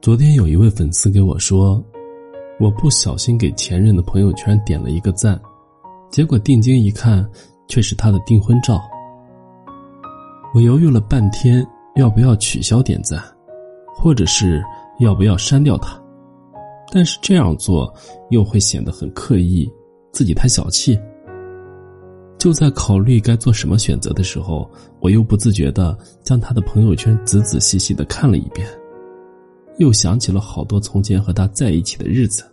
昨天有一位粉丝给我说，我不小心给前任的朋友圈点了一个赞，结果定睛一看，却是他的订婚照。我犹豫了半天，要不要取消点赞，或者是要不要删掉他？但是这样做又会显得很刻意，自己太小气。就在考虑该做什么选择的时候，我又不自觉的将他的朋友圈仔仔细细的看了一遍，又想起了好多从前和他在一起的日子。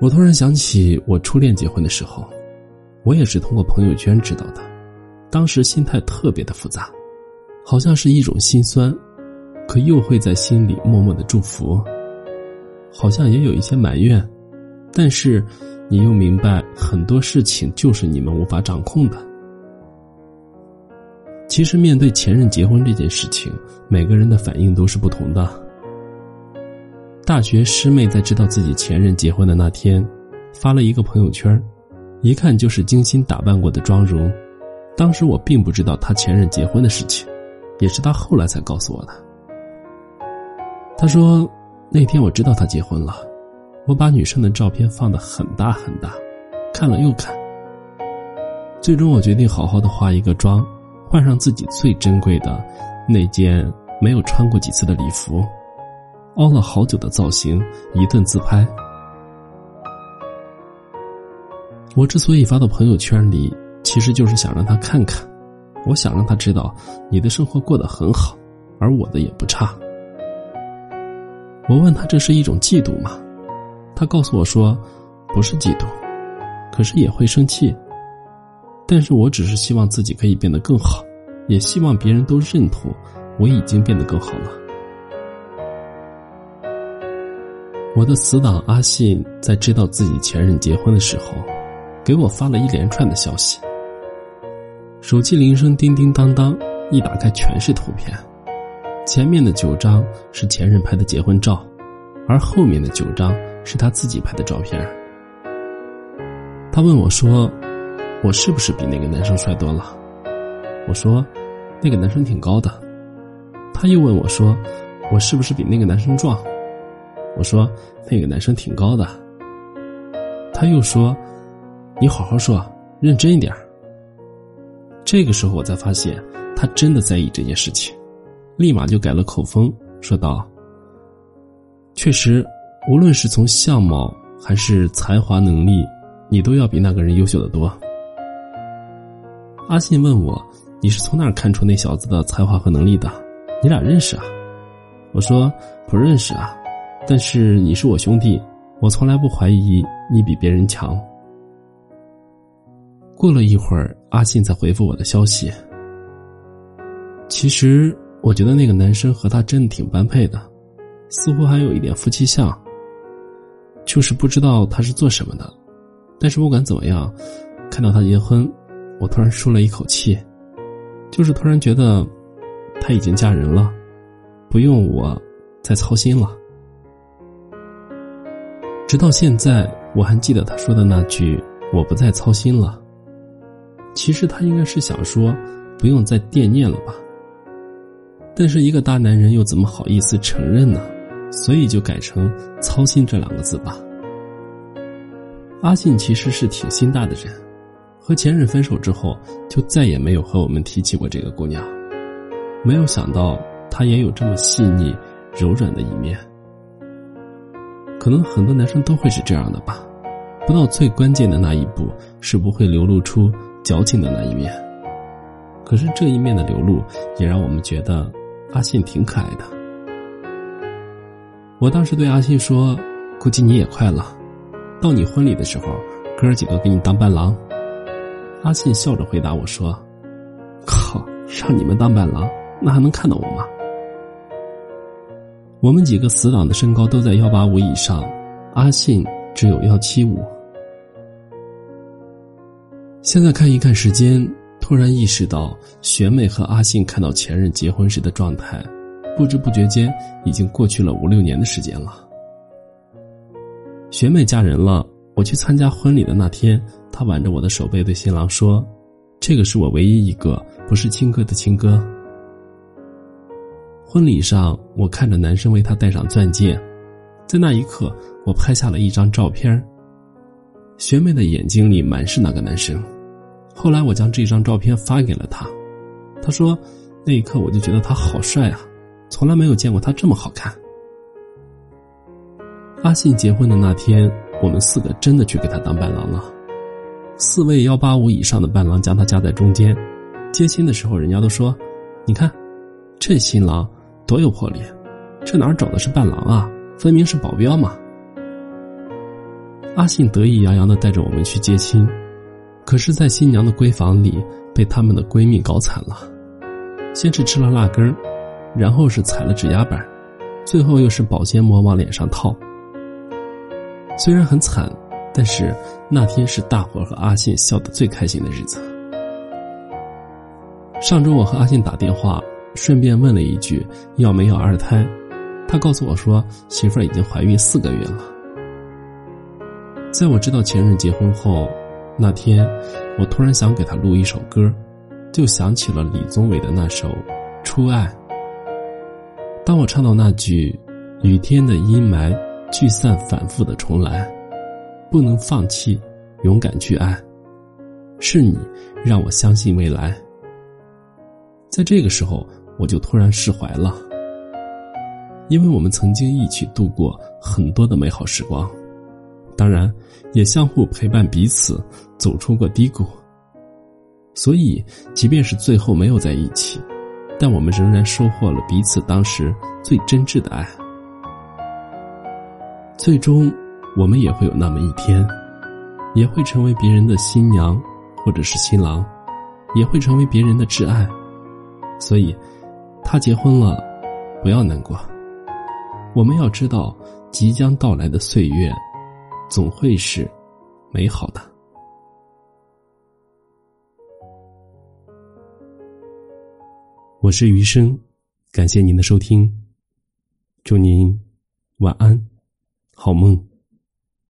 我突然想起我初恋结婚的时候，我也是通过朋友圈知道的，当时心态特别的复杂，好像是一种心酸。可又会在心里默默的祝福，好像也有一些埋怨，但是你又明白很多事情就是你们无法掌控的。其实面对前任结婚这件事情，每个人的反应都是不同的。大学师妹在知道自己前任结婚的那天，发了一个朋友圈，一看就是精心打扮过的妆容。当时我并不知道他前任结婚的事情，也是他后来才告诉我的。他说：“那天我知道他结婚了，我把女生的照片放的很大很大，看了又看。最终我决定好好的化一个妆，换上自己最珍贵的那件没有穿过几次的礼服，凹了好久的造型，一顿自拍。我之所以发到朋友圈里，其实就是想让他看看，我想让他知道你的生活过得很好，而我的也不差。”我问他这是一种嫉妒吗？他告诉我说，不是嫉妒，可是也会生气。但是我只是希望自己可以变得更好，也希望别人都认同我已经变得更好了。我的死党阿信在知道自己前任结婚的时候，给我发了一连串的消息。手机铃声叮叮当当，一打开全是图片。前面的九张是前任拍的结婚照，而后面的九张是他自己拍的照片。他问我说：“我是不是比那个男生帅多了？”我说：“那个男生挺高的。”他又问我说：“我是不是比那个男生壮？”我说：“那个男生挺高的。”他又说：“你好好说，认真一点。”这个时候我才发现，他真的在意这件事情。立马就改了口风，说道：“确实，无论是从相貌还是才华能力，你都要比那个人优秀的多。”阿信问我：“你是从哪看出那小子的才华和能力的？你俩认识啊？”我说：“不认识啊，但是你是我兄弟，我从来不怀疑你比别人强。”过了一会儿，阿信才回复我的消息。其实。我觉得那个男生和他真的挺般配的，似乎还有一点夫妻相。就是不知道他是做什么的，但是不管怎么样，看到他结婚，我突然舒了一口气，就是突然觉得，他已经嫁人了，不用我再操心了。直到现在，我还记得他说的那句“我不再操心了”。其实他应该是想说，不用再惦念了吧。但是一个大男人又怎么好意思承认呢？所以就改成“操心”这两个字吧。阿信其实是挺心大的人，和前任分手之后，就再也没有和我们提起过这个姑娘。没有想到她也有这么细腻、柔软的一面。可能很多男生都会是这样的吧，不到最关键的那一步，是不会流露出矫情的那一面。可是这一面的流露，也让我们觉得。阿信挺可爱的，我当时对阿信说：“估计你也快了，到你婚礼的时候，哥几个给你当伴郎。”阿信笑着回答我说：“靠，让你们当伴郎，那还能看到我吗？”我们几个死党的身高都在幺八五以上，阿信只有幺七五。现在看一看时间。突然意识到，学妹和阿信看到前任结婚时的状态，不知不觉间已经过去了五六年的时间了。学妹嫁人了，我去参加婚礼的那天，他挽着我的手背对新郎说：“这个是我唯一一个不是亲哥的亲哥。”婚礼上，我看着男生为他戴上钻戒，在那一刻，我拍下了一张照片。学妹的眼睛里满是那个男生。后来，我将这张照片发给了他，他说：“那一刻，我就觉得他好帅啊，从来没有见过他这么好看。”阿信结婚的那天，我们四个真的去给他当伴郎了。四位幺八五以上的伴郎将他夹在中间，接亲的时候，人家都说：“你看，这新郎多有魄力，这哪找的是伴郎啊？分明是保镖嘛！”阿信得意洋洋的带着我们去接亲，可是，在新娘的闺房里，被他们的闺蜜搞惨了。先是吃了辣根然后是踩了指压板，最后又是保鲜膜往脸上套。虽然很惨。但是那天是大伙和阿信笑得最开心的日子。上周我和阿信打电话，顺便问了一句要没要二胎，他告诉我说媳妇儿已经怀孕四个月了。在我知道前任结婚后，那天我突然想给他录一首歌，就想起了李宗伟的那首《初爱》。当我唱到那句“雨天的阴霾聚散反复的重来”。不能放弃，勇敢去爱，是你让我相信未来。在这个时候，我就突然释怀了，因为我们曾经一起度过很多的美好时光，当然也相互陪伴彼此走出过低谷。所以，即便是最后没有在一起，但我们仍然收获了彼此当时最真挚的爱。最终。我们也会有那么一天，也会成为别人的新娘，或者是新郎，也会成为别人的挚爱。所以，他结婚了，不要难过。我们要知道，即将到来的岁月，总会是美好的。我是余生，感谢您的收听，祝您晚安，好梦。